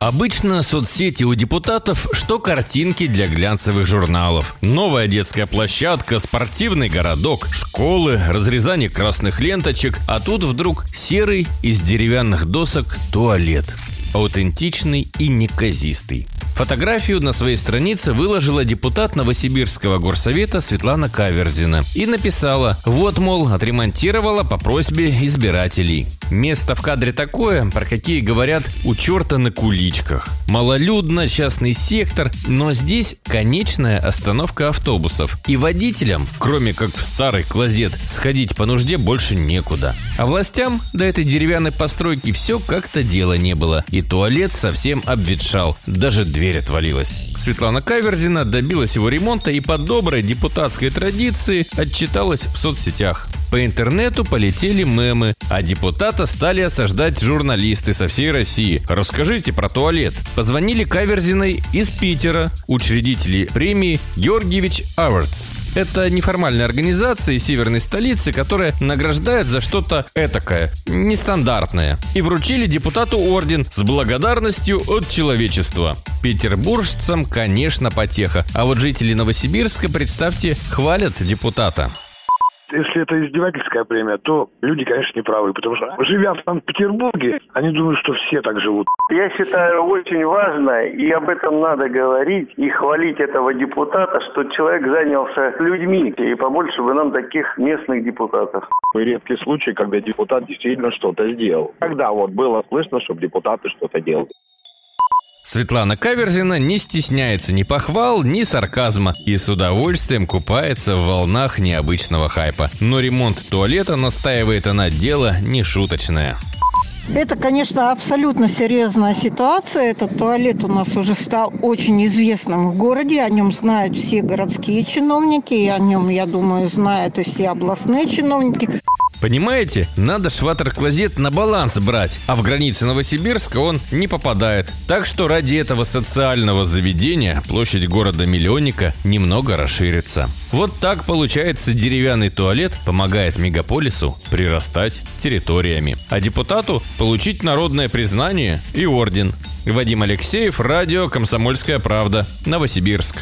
Обычно соцсети у депутатов, что картинки для глянцевых журналов. Новая детская площадка, спортивный городок, школы, разрезание красных ленточек, а тут вдруг серый из деревянных досок туалет. Аутентичный и неказистый. Фотографию на своей странице выложила депутат Новосибирского горсовета Светлана Каверзина и написала «Вот, мол, отремонтировала по просьбе избирателей». Место в кадре такое, про какие говорят у черта на куличках. Малолюдно, частный сектор, но здесь конечная остановка автобусов. И водителям, кроме как в старый клозет, сходить по нужде больше некуда. А властям до этой деревянной постройки все как-то дела не было. И туалет совсем обветшал, даже дверь отвалилась. Светлана Каверзина добилась его ремонта и по доброй депутатской традиции отчиталась в соцсетях. По интернету полетели мемы, а депутата стали осаждать журналисты со всей России. Расскажите про туалет. Позвонили Каверзиной из Питера, учредители премии Георгиевич Авардс. Это неформальная организация из северной столицы, которая награждает за что-то этакое, нестандартное. И вручили депутату орден с благодарностью от человечества. Петербуржцам, конечно, потеха. А вот жители Новосибирска, представьте, хвалят депутата если это издевательская премия, то люди, конечно, не правы, потому что, живя в Санкт-Петербурге, они думают, что все так живут. Я считаю очень важно, и об этом надо говорить, и хвалить этого депутата, что человек занялся людьми, и побольше бы нам таких местных депутатов. Редкий случай, когда депутат действительно что-то сделал. Когда вот было слышно, чтобы депутаты что-то делали. Светлана Каверзина не стесняется ни похвал, ни сарказма и с удовольствием купается в волнах необычного хайпа. Но ремонт туалета, настаивает она, дело не шуточное. Это, конечно, абсолютно серьезная ситуация. Этот туалет у нас уже стал очень известным в городе. О нем знают все городские чиновники, и о нем, я думаю, знают и все областные чиновники. Понимаете, надо шватер-клозет на баланс брать, а в границы Новосибирска он не попадает. Так что ради этого социального заведения площадь города-миллионника немного расширится. Вот так получается деревянный туалет помогает мегаполису прирастать территориями, а депутату получить народное признание и орден. Вадим Алексеев, радио «Комсомольская правда», Новосибирск.